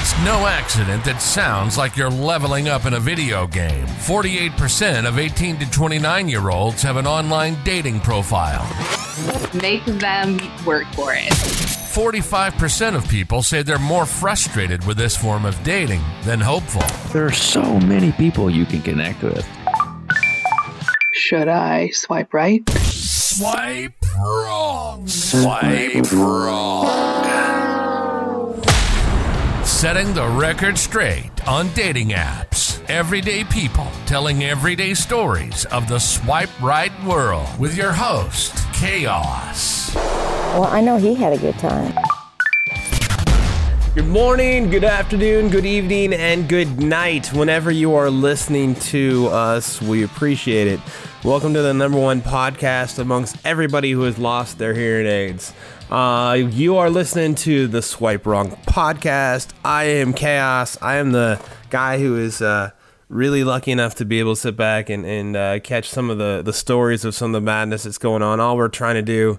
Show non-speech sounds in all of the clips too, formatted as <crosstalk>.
It's no accident that sounds like you're leveling up in a video game. 48% of 18 to 29 year olds have an online dating profile. Make them work for it. 45% of people say they're more frustrated with this form of dating than hopeful. There are so many people you can connect with. Should I swipe right? Swipe wrong. Swipe wrong. Setting the record straight on dating apps. Everyday people telling everyday stories of the swipe right world with your host, Chaos. Well, I know he had a good time. Good morning, good afternoon, good evening, and good night. Whenever you are listening to us, we appreciate it. Welcome to the number one podcast amongst everybody who has lost their hearing aids. Uh, you are listening to the Swipe Wrong podcast. I am Chaos. I am the guy who is uh, really lucky enough to be able to sit back and, and uh, catch some of the, the stories of some of the madness that's going on. All we're trying to do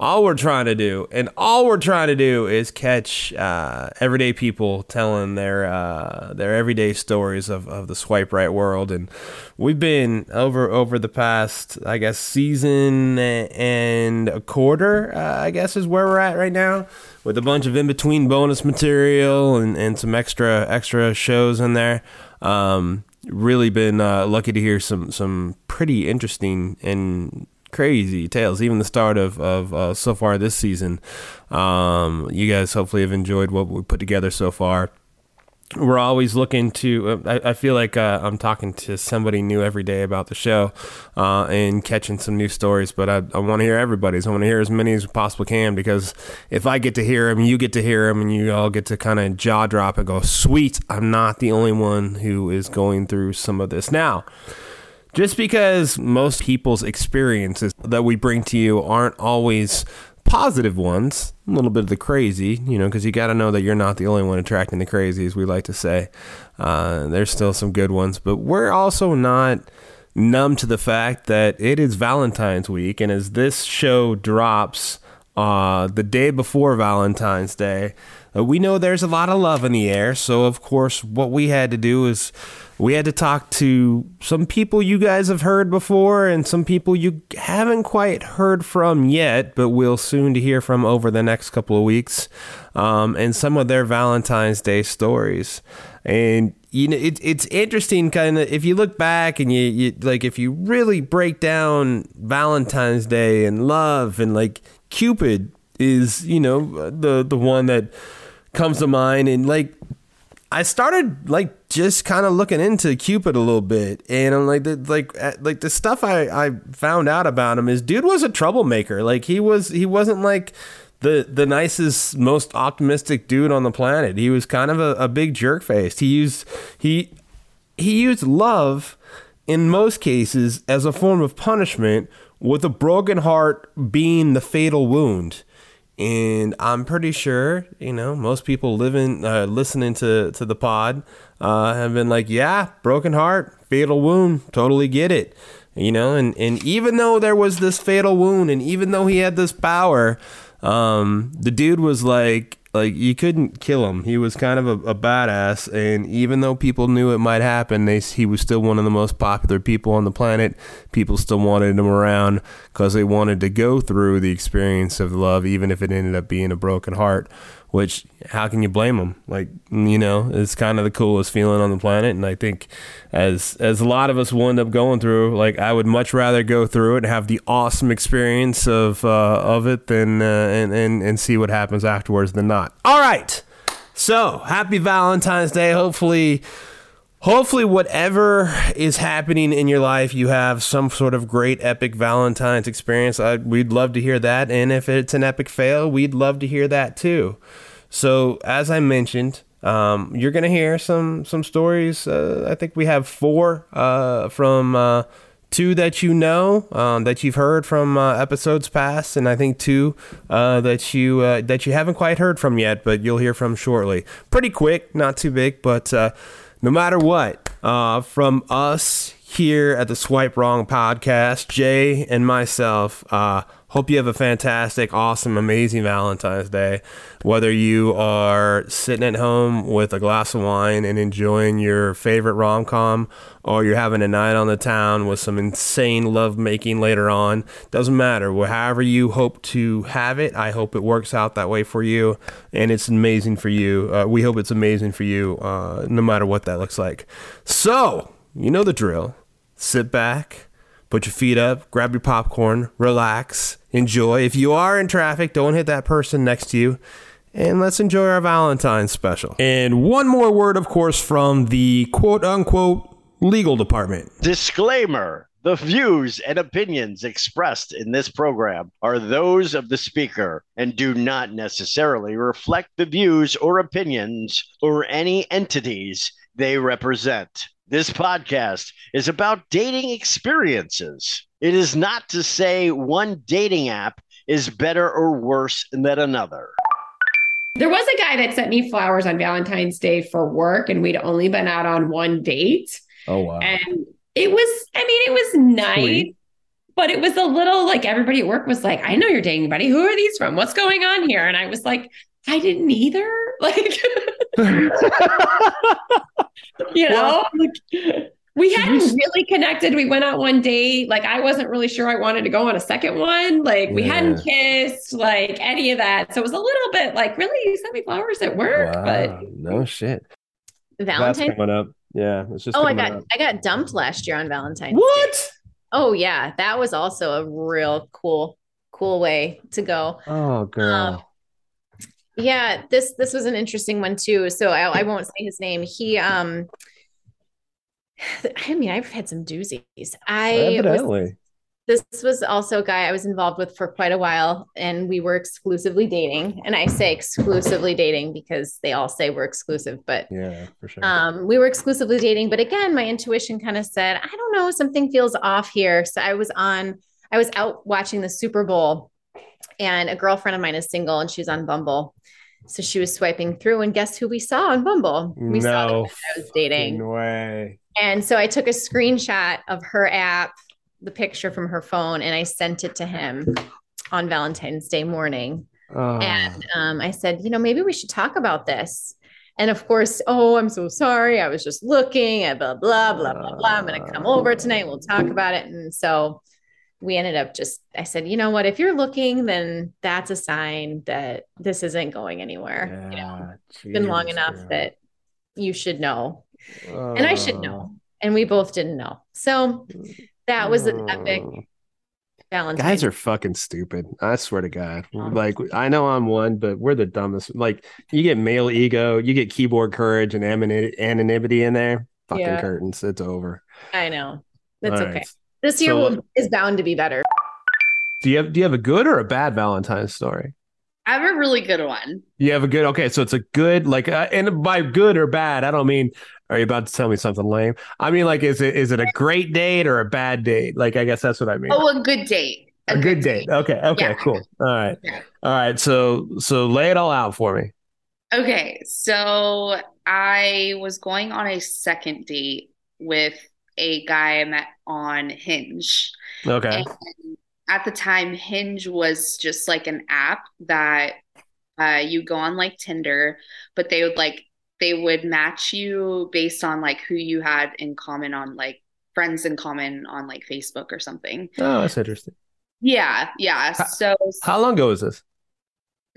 all we're trying to do, and all we're trying to do, is catch uh, everyday people telling their uh, their everyday stories of, of the swipe right world. And we've been over over the past, I guess, season and a quarter. Uh, I guess is where we're at right now, with a bunch of in between bonus material and, and some extra extra shows in there. Um, really been uh, lucky to hear some some pretty interesting and crazy tales. Even the start of of uh, so far this season. Um, you guys hopefully have enjoyed what we put together so far. We're always looking to. Uh, I, I, feel like uh, I'm talking to somebody new every day about the show uh, and catching some new stories. But I, I want to hear everybody's. I want to hear as many as possible can because if I get to hear them, you get to hear them, and you all get to kind of jaw drop and go, "Sweet, I'm not the only one who is going through some of this now." Just because most people's experiences that we bring to you aren't always positive ones, a little bit of the crazy, you know, because you got to know that you're not the only one attracting the crazy, as we like to say. Uh, there's still some good ones, but we're also not numb to the fact that it is Valentine's week, and as this show drops uh, the day before Valentine's Day, uh, we know there's a lot of love in the air. So, of course, what we had to do is we had to talk to some people you guys have heard before and some people you haven't quite heard from yet, but we'll soon to hear from over the next couple of weeks, um, and some of their Valentine's Day stories. And you know, it, it's interesting, kind of, if you look back and you, you like, if you really break down Valentine's Day and love and like Cupid is, you know, the the one that comes to mind, and like I started like just kind of looking into Cupid a little bit, and I'm like, the, like, uh, like the stuff I I found out about him is, dude was a troublemaker. Like he was, he wasn't like the the nicest, most optimistic dude on the planet. He was kind of a, a big jerk face. He used he he used love in most cases as a form of punishment, with a broken heart being the fatal wound and I'm pretty sure you know most people living uh, listening to to the pod uh, have been like, yeah, broken heart, fatal wound, totally get it, you know. And and even though there was this fatal wound, and even though he had this power, um, the dude was like like you couldn't kill him. He was kind of a, a, badass, and even though people knew it might happen, they he was still one of the most popular people on the planet. People still wanted him around because they wanted to go through the experience of love, even if it ended up being a broken heart which how can you blame them? Like you know, it's kind of the coolest feeling on the planet, and I think as as a lot of us will end up going through, like I would much rather go through it and have the awesome experience of uh, of it than uh, and, and and see what happens afterwards than not. All right, so happy Valentine's Day. Hopefully hopefully whatever is happening in your life you have some sort of great epic valentine's experience. I, we'd love to hear that. And if it's an epic fail we'd love to hear that too. So as i mentioned um, you're gonna hear some some stories. Uh, i think we have four uh, from uh, two that you know um, that you've heard from uh, episodes past, and I think two uh, that you uh, that you haven't quite heard from yet, but you'll hear from shortly. Pretty quick, not too big, but uh, no matter what, uh, from us here at the Swipe Wrong podcast, Jay and myself, uh, Hope you have a fantastic, awesome, amazing Valentine's Day. Whether you are sitting at home with a glass of wine and enjoying your favorite rom com, or you're having a night on the town with some insane love making later on, doesn't matter. However, you hope to have it, I hope it works out that way for you and it's amazing for you. Uh, we hope it's amazing for you, uh, no matter what that looks like. So, you know the drill. Sit back Put your feet up, grab your popcorn, relax, enjoy. If you are in traffic, don't hit that person next to you. And let's enjoy our Valentine's special. And one more word, of course, from the quote unquote legal department. Disclaimer The views and opinions expressed in this program are those of the speaker and do not necessarily reflect the views or opinions or any entities they represent. This podcast is about dating experiences. It is not to say one dating app is better or worse than another. There was a guy that sent me flowers on Valentine's Day for work, and we'd only been out on one date. Oh, wow. And it was, I mean, it was nice, Sweet. but it was a little like everybody at work was like, I know you're dating buddy. Who are these from? What's going on here? And I was like, I didn't either. <laughs> Like, <laughs> you know, like, we hadn't really connected. We went out one date. Like I wasn't really sure I wanted to go on a second one. Like we yeah. hadn't kissed, like any of that. So it was a little bit like, really, you sent me flowers at work, wow. but no shit. Valentine's coming up. Yeah, it's just. Oh, I got up. I got dumped last year on Valentine's. What? Day. Oh yeah, that was also a real cool, cool way to go. Oh girl. Um, yeah, this this was an interesting one too. So I, I won't say his name. He um <sighs> I mean, I've had some doozies. I evidently. Was, this was also a guy I was involved with for quite a while, and we were exclusively dating. And I say exclusively dating because they all say we're exclusive, but yeah, for sure. Um, we were exclusively dating, but again, my intuition kind of said, I don't know, something feels off here. So I was on, I was out watching the Super Bowl, and a girlfriend of mine is single, and she's on Bumble. So she was swiping through, and guess who we saw on Bumble? We no saw the I was dating. way. And so I took a screenshot of her app, the picture from her phone, and I sent it to him on Valentine's Day morning. Oh. And um, I said, you know, maybe we should talk about this. And of course, oh, I'm so sorry. I was just looking at blah, blah, blah, blah, blah. I'm going to come over tonight. We'll talk about it. And so we ended up just, I said, you know what? If you're looking, then that's a sign that this isn't going anywhere. Yeah, you know, it's been long enough that you should know and I should know. Oh. And we both didn't know. So that was an epic oh. Valentine. Guys are fucking stupid. I swear to God. Oh. Like I know I'm one, but we're the dumbest. Like you get male ego, you get keyboard courage and anonymity in there. Fucking yeah. curtains. It's over. I know. That's All okay. Right. This year so, will, is bound to be better. Do you have do you have a good or a bad Valentine's story? I have a really good one. You have a good okay, so it's a good like, uh, and by good or bad, I don't mean are you about to tell me something lame? I mean, like, is it is it a great date or a bad date? Like, I guess that's what I mean. Oh, a good date. A, a good, good date. date. Okay. Okay. Yeah. Cool. All right. Yeah. All right. So so lay it all out for me. Okay. So I was going on a second date with a guy I met on Hinge. Okay. And at the time, Hinge was just like an app that uh, you go on like Tinder, but they would like they would match you based on like who you had in common on like friends in common on like Facebook or something. Oh, that's interesting. Yeah, yeah. So how long ago was this?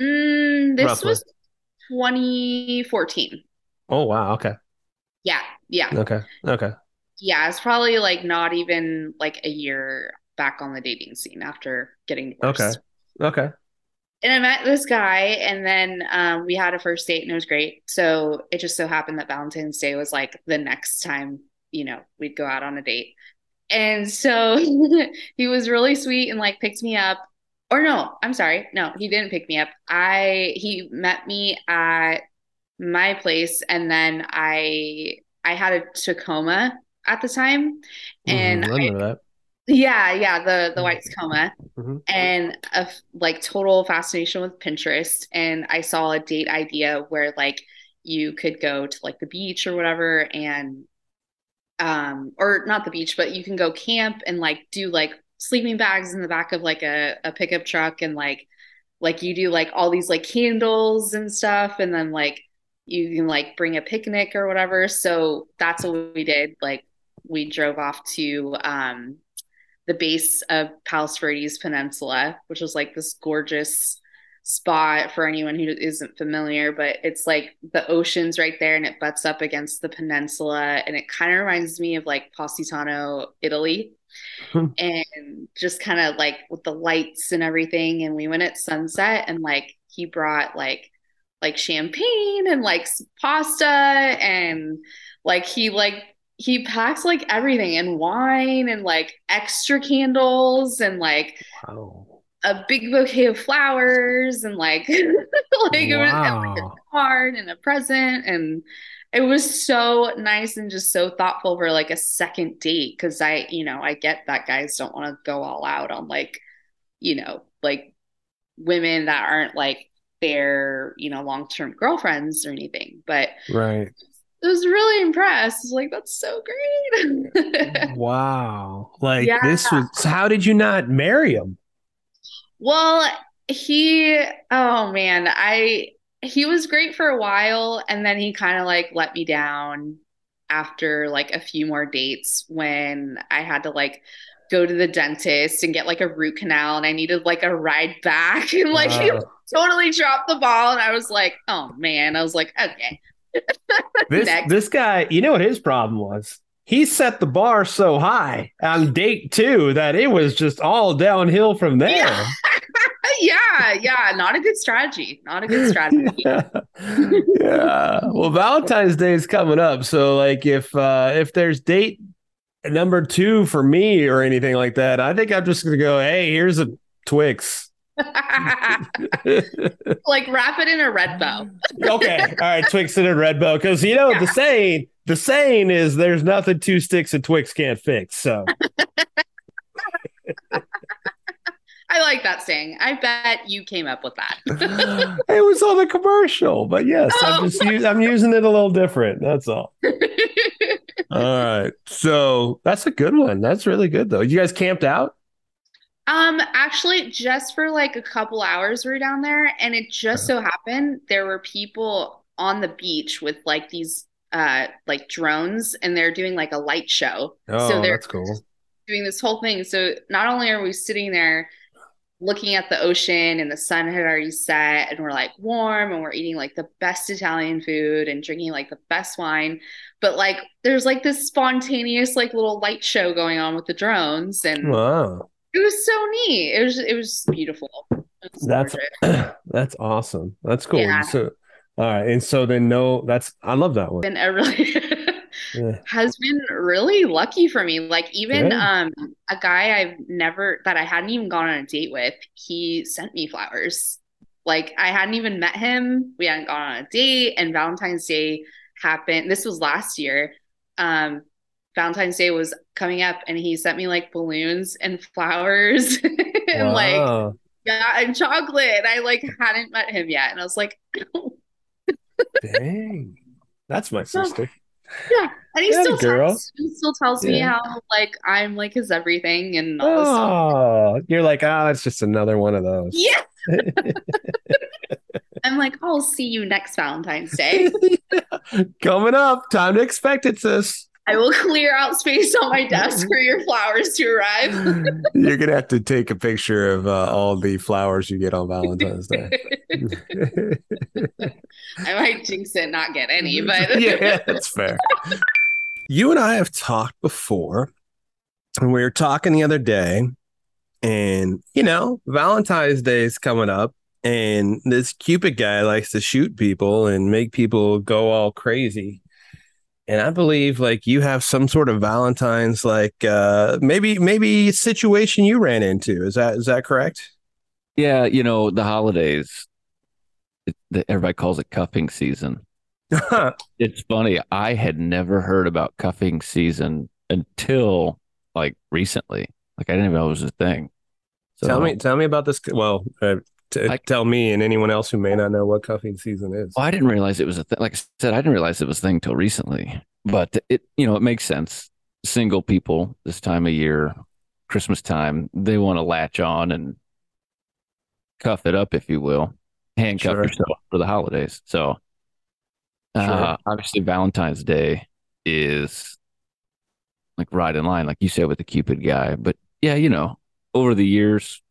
Mm, this Roughly. was 2014. Oh wow, okay. Yeah, yeah. Okay. Okay. Yeah, it's probably like not even like a year back on the dating scene after getting divorced. Okay. Okay and I met this guy, and then um, we had a first date, and it was great. So it just so happened that Valentine's Day was like the next time, you know, we'd go out on a date. And so <laughs> he was really sweet and like picked me up. Or no, I'm sorry, no, he didn't pick me up. I he met me at my place, and then I I had a Tacoma at the time, and mm, I, yeah, yeah, the the white coma, mm-hmm. and a like total fascination with Pinterest. And I saw a date idea where like you could go to like the beach or whatever, and um, or not the beach, but you can go camp and like do like sleeping bags in the back of like a, a pickup truck and like like you do like all these like candles and stuff. And then like you can like bring a picnic or whatever. So that's what we did like we drove off to um the base of Palos Verdes Peninsula which was like this gorgeous spot for anyone who isn't familiar but it's like the ocean's right there and it butts up against the peninsula and it kind of reminds me of like Positano Italy and just kind of like with the lights and everything. And we went at sunset and like he brought like like champagne and like pasta and like he like he packs like everything and wine and like extra candles and like wow. a big bouquet of flowers and like <laughs> like wow. it was like a card and a present and it was so nice and just so thoughtful for like a second date because I, you know, I get that guys don't want to go all out on like, you know, like women that aren't like their, you know, long term girlfriends or anything. But right. I was really impressed. I was like, that's so great. <laughs> wow. Like yeah. this was so how did you not marry him? Well, he oh man, I he was great for a while and then he kind of like let me down after like a few more dates when I had to like go to the dentist and get like a root canal and I needed like a ride back <laughs> and like wow. he uh. totally dropped the ball and I was like, "Oh man." I was like, "Okay." <laughs> this this guy, you know what his problem was? He set the bar so high on date 2 that it was just all downhill from there. Yeah <laughs> yeah, yeah, not a good strategy. Not a good strategy. <laughs> yeah. yeah. Well, Valentine's Day is coming up, so like if uh if there's date number 2 for me or anything like that, I think I'm just going to go, "Hey, here's a Twix." <laughs> like wrap it in a red bow. <laughs> okay. All right, Twix in a red bow cuz you know yeah. the saying the saying is there's nothing two sticks of Twix can't fix. So <laughs> I like that saying. I bet you came up with that. it was on the commercial, but yes, oh, I'm just I'm using it a little different. That's all. all right. So that's a good one. That's really good though. You guys camped out? Um, actually, just for like a couple hours we are down there, and it just so happened there were people on the beach with like these uh like drones and they're doing like a light show. Oh, so they're that's cool. Doing this whole thing. So not only are we sitting there looking at the ocean and the sun had already set and we're like warm and we're eating like the best Italian food and drinking like the best wine. But like there's like this spontaneous like little light show going on with the drones and wow. It was so neat. It was it was beautiful. It was that's <clears throat> that's awesome. That's cool. Yeah. So all right. And so then no, that's I love that one. And a really <laughs> yeah. has been really lucky for me. Like even yeah. um a guy I've never that I hadn't even gone on a date with, he sent me flowers. Like I hadn't even met him. We hadn't gone on a date and Valentine's Day happened. This was last year. Um Valentine's Day was coming up and he sent me like balloons and flowers <laughs> and wow. like yeah, and chocolate. I like hadn't met him yet. And I was like, <laughs> Dang. That's my sister. Yeah, and he still tells, he still tells yeah. me how like I'm like his everything and all oh, you're like, oh, it's just another one of those. Yeah. <laughs> I'm like, I'll see you next Valentine's Day. Coming up, time to expect it, sis. I will <laughs> clear out space on my desk for your flowers to arrive. <laughs> You're gonna have to take a picture of uh, all the flowers you get on Valentine's Day. <laughs> I might jinx it, not get any, but yeah, that's fair. You and I have talked before, and we were talking the other day, and you know, Valentine's Day is coming up, and this Cupid guy likes to shoot people and make people go all crazy and I believe like you have some sort of Valentine's like uh maybe maybe situation you ran into. Is that is that correct? Yeah, you know the holidays. It, the, everybody calls it cuffing season. <laughs> it's funny. I had never heard about cuffing season until like recently. Like I didn't even know it was a thing. So, tell me, tell me about this. Well, uh, to I, tell me and anyone else who may not know what cuffing season is. Well, I didn't realize it was a thing. Like I said, I didn't realize it was a thing until recently. But it, you know, it makes sense. Single people this time of year, Christmas time, they want to latch on and cuff it up, if you will, handcuff Sure. yourself for the holidays. So, uh, Sure. obviously, Valentine's Day is like right in line, like you said with the Cupid guy. But yeah, you know, over the years,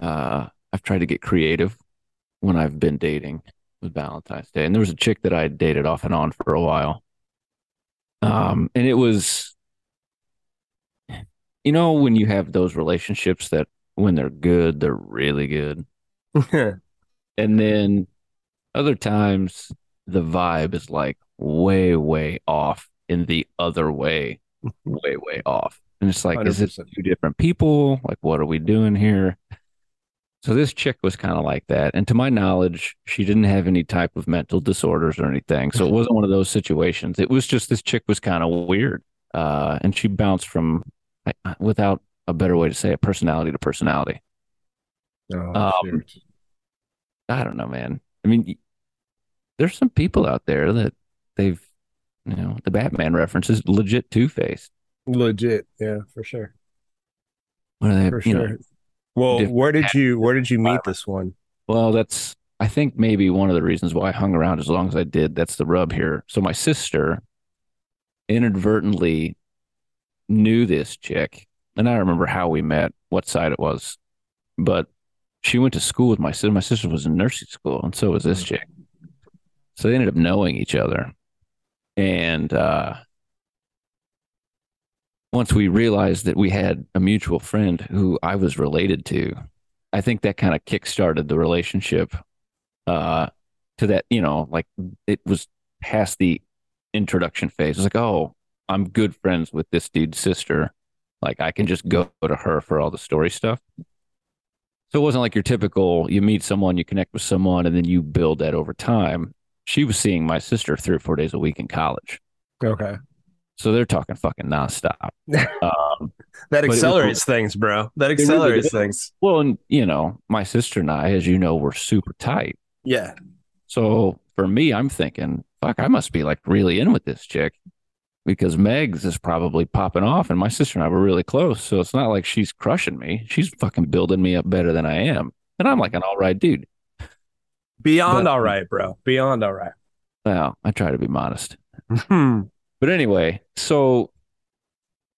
uh, I've tried to get creative when I've been dating with Valentine's Day. And there was a chick that I had dated off and on for a while. Um, and it was, you know, when you have those relationships that when they're good, they're really good. <laughs> And then other times the vibe is like way, way off in the other way, <laughs> way, way off. And it's like, is this 100%. two different people? Like, what are we doing here? So this chick was kind of like that. And to my knowledge, she didn't have any type of mental disorders or anything. So it wasn't one of those situations. It was just this chick was kind of weird. Uh, and she bounced from, without a better way to say it, personality to personality. Oh, Um. I don't know, man. I mean, there's some people out there that they've, you know, the Batman reference is legit two faced. legit. Yeah, for sure. What are they? For you know, sure. Well, where did you where did you meet this one? Well, that's I think maybe one of the reasons why I hung around as long as I did. That's the rub here. So my sister inadvertently knew this chick, and I don't remember how we met, what side it was, but she went to school with my sister. My sister was in nursing school, and so was this chick. So they ended up knowing each other, and uh, once we realized that we had a mutual friend who I was related to, I think that kind of kick-started the relationship uh, to that, you know, like it was past the introduction phase. It was like, oh, I'm good friends with this dude's sister. Like I can just go to her for all the story stuff. So it wasn't like your typical you meet someone, you connect with someone, and then you build that over time. She was seeing my sister three or four days a week in college. Okay. So they're talking fucking nonstop. <laughs> Um, That it was- accelerates things, bro. That accelerates does. things. well, and you know, my sister and I, as you know, we're super tight. Yeah. So for me, I'm thinking, fuck, I must be like really in with this chick because Meg's is probably popping off, and my sister and I were really close. So it's not like she's crushing me. She's fucking building me up better than I am. And I'm like an all right dude. Beyond But- all right, bro. Beyond all right. Well, I try to be modest. <laughs> But anyway, so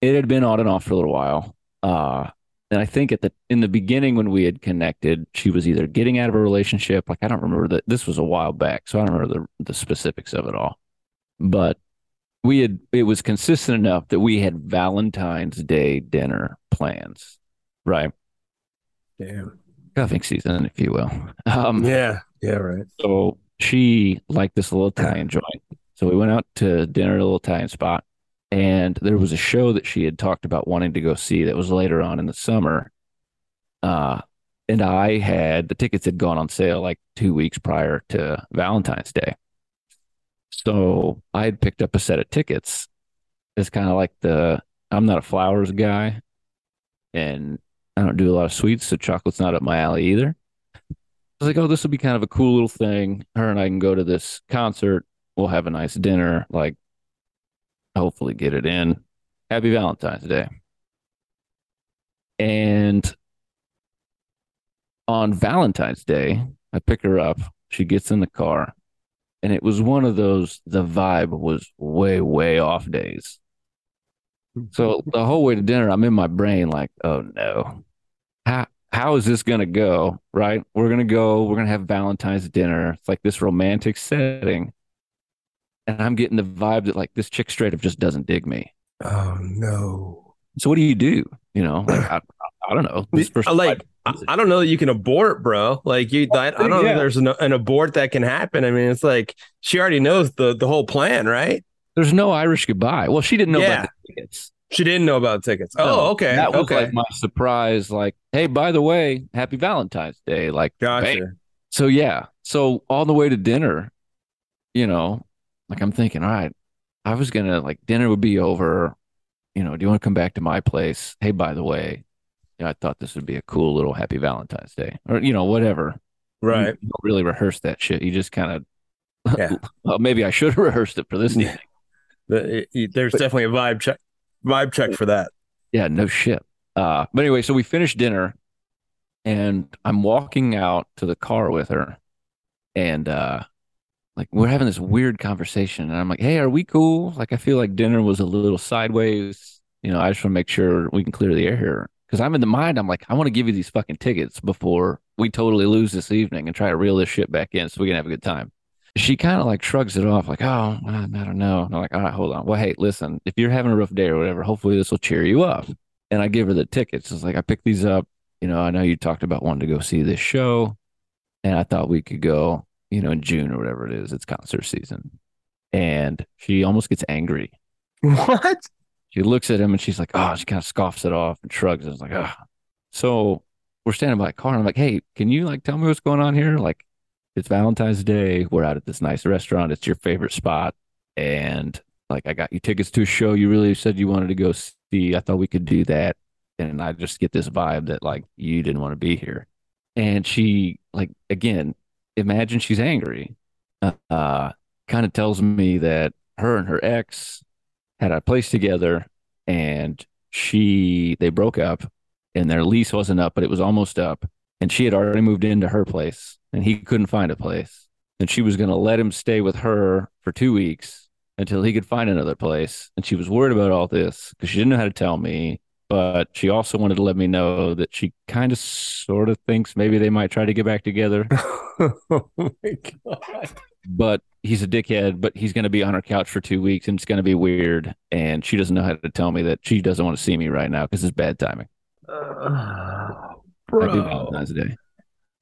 it had been on and off for a little while. Uh, and I think at the in the beginning when we had connected, she was either getting out of a relationship. Like I don't remember that this was a while back, so I don't remember the the specifics of it all. But we had it was consistent enough that we had Valentine's Day dinner plans, right? Damn. Cuffing season, if you will. Um, Yeah. Yeah, right. so she liked this little Italian joint. So we went out to dinner at a little Italian spot, and there was a show that she had talked about wanting to go see that was later on in the summer. Uh, and I had the tickets had gone on sale like two weeks prior to Valentine's Day. So I had picked up a set of tickets. It's kind of like the I'm not a flowers guy, and I don't do a lot of sweets, so chocolate's not up my alley either. I was like, oh, this will be kind of a cool little thing. Her and I can go to this concert. We'll have a nice dinner. Like, hopefully, get it in. Happy Valentine's Day. And on Valentine's Day, I pick her up. She gets in the car, and it was one of those, the vibe was way, way off days. So the whole way to dinner, I'm in my brain like, oh no, how how is this gonna go? Right? We're gonna go. We're gonna have Valentine's dinner. It's like this romantic setting, and I'm getting the vibe that like this chick straight up just doesn't dig me. Oh no. So what do you do? You know, like I, I don't know. This person like I, I don't know that you can abort, bro. Like you, I, I don't know Yeah. if there's an, an abort that can happen. I mean, it's like she already knows the the whole plan, right? there's no Irish goodbye. Well, she didn't know Yeah. about the tickets. She didn't know about tickets. No, oh, okay, That was okay, like my surprise. Like, hey, by the way, happy Valentine's Day. Like, gotcha. bang. So yeah. So on the way to dinner, you know, like I'm thinking, all right, I was gonna like dinner would be over. You know, do you want to come back to my place? Hey, by the way, you know, I thought this would be a cool little happy Valentine's Day, or you know, whatever. Right. You don't really rehearse that shit. You just kind of. Yeah. <laughs> well, maybe I should <laughs> have rehearsed it for this Yeah. it- it- there's definitely a vibe check. Vibe check for that. Yeah, no shit. Uh, but anyway, so we finished dinner, and I'm walking out to the car with her, and uh, like we're having this weird conversation, and I'm like, "Hey, are we cool?" Like I feel like dinner was a little sideways. You know, I just want to make sure we can clear the air here because I'm in the mind. I'm like, I want to give you these fucking tickets before we totally lose this evening and try to reel this shit back in so we can have a good time. She kind of like shrugs it off, like, oh, I, don't know. And I'm like, all right, hold on. Well, hey, listen, if you're having a rough day or whatever, hopefully this will cheer you up. And I give her the tickets. It's like, I picked these up. You know, I know you talked about wanting to go see this show. And I thought we could go, you know, in June or whatever it is. It's concert season. And she almost gets angry. What? She looks at him and she's like, oh, she kind of scoffs it off and shrugs. And it's like, oh. So we're standing by a car. And I'm like, hey, can you like tell me what's going on here? Like, it's Valentine's Day. We're out at this nice restaurant. It's your favorite spot. And like, I got you tickets to a show you really said you wanted to go see. I thought we could do that. And I just get this vibe that like you didn't want to be here. And she, like, again, imagine she's angry. Uh, uh kind of tells me that her and her ex had a place together and she, they broke up and their lease wasn't up, but it was almost up. And she had already moved into her place and he couldn't find a place. And she was going to let him stay with her for two weeks until he could find another place. And she was worried about all this because she didn't know how to tell me. But she also wanted to let me know that she kind of sort of thinks maybe they might try to get back together. <laughs> oh my god. but he's a dickhead, but he's going to be on her couch for two weeks and it's going to be weird. And she doesn't know how to tell me that she doesn't want to see me right now because it's bad timing. Uh, bro. Valentine's Day.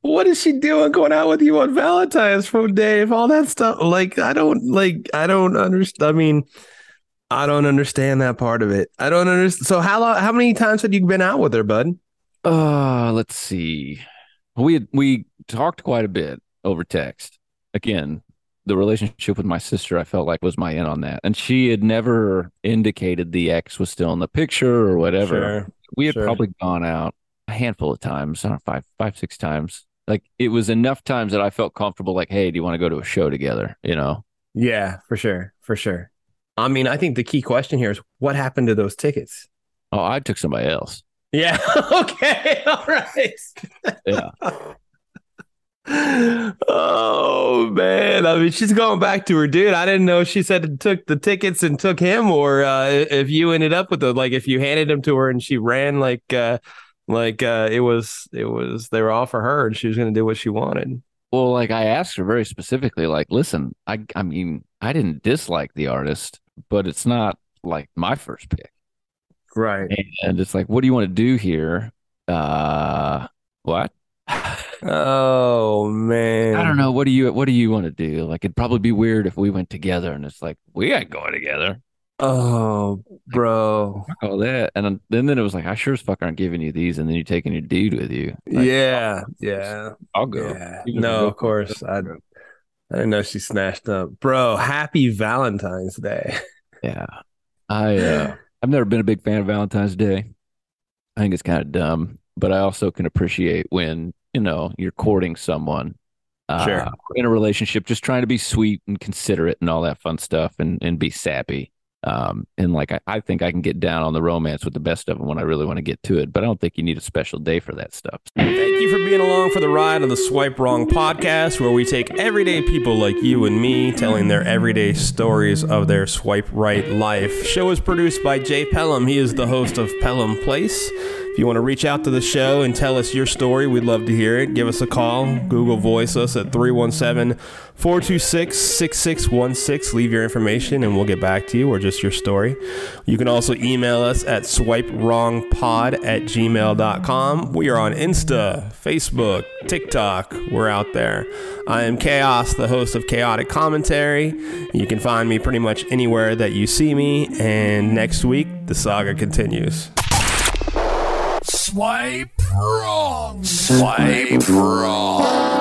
What is she doing going out with you on Valentine's from Dave? All that stuff. Like, I don't like I don't understand. I mean, I don't understand that part of it. I don't understand. So how long how many times had you been out with her, bud? Uh, let's see. We had, we talked quite a bit over text. Again, the relationship with my sister, I felt like was my in on that, and she had never indicated the ex was still in the picture or whatever. Sure, we had sure. probably gone out a handful of times, I don't know, five, five, six times. Like it was enough times that I felt comfortable. Like, hey, do you want to go to a show together? You know? Yeah, for sure. For sure. I mean, I think the key question here is what happened to those tickets? Oh, I took somebody else. Yeah. <laughs> okay. <laughs> All right. Yeah. oh man. I mean, she's going back to her dude. I didn't know she said took the tickets and took him, or uh, if you ended up with the like if you handed them to her and she ran like uh like uh it was it was they were all for her and she was gonna do what she wanted. Well, like I asked her very specifically, like, listen, I I mean, I didn't dislike the artist, but it's not like my first pick. Right. And it's like, what do you want to do here? Uh what? Oh man. <laughs> I don't know. What do you what do you want to do? Like it'd probably be weird if we went together and it's like, we ain't going together. Oh, bro. Fuck all that. And then, then it was like, I sure as fuck aren't giving you these, and then you're taking your dude with you. Like, yeah, yeah, I'll go. yeah. No, go. of course. I, I didn't know she snatched up. Bro, happy Valentine's Day. Yeah. I uh <sighs> I've never been a big fan of Valentine's Day. I think it's kind of dumb, but I also can appreciate when, you know, you're courting someone. Uh, Sure. in a relationship, just trying to be sweet and considerate and all that fun stuff and, and be sappy. Um, and like, I, I think I can get down on the romance with the best of them when I really want to get to it, but I don't think you need a special day for that stuff. Thank you for being along for the ride on the Swipe Wrong podcast, where we take everyday people like you and me telling their everyday stories of their swipe right life. Show is produced by Jay Pelham. He is the host of Pelham Place. You want to reach out to the show and tell us your story, we'd love to hear it. Give us a call. Google Voice us at 317 426 6616. Leave your information and we'll get back to you or just your story. You can also email us at swipewrongpod at gmail.com. We are on Insta, Facebook, TikTok. We're out there. I am Chaos, the host of Chaotic Commentary. You can find me pretty much anywhere that you see me. And next week, the saga continues. Swipe wrong. Swipe wrong.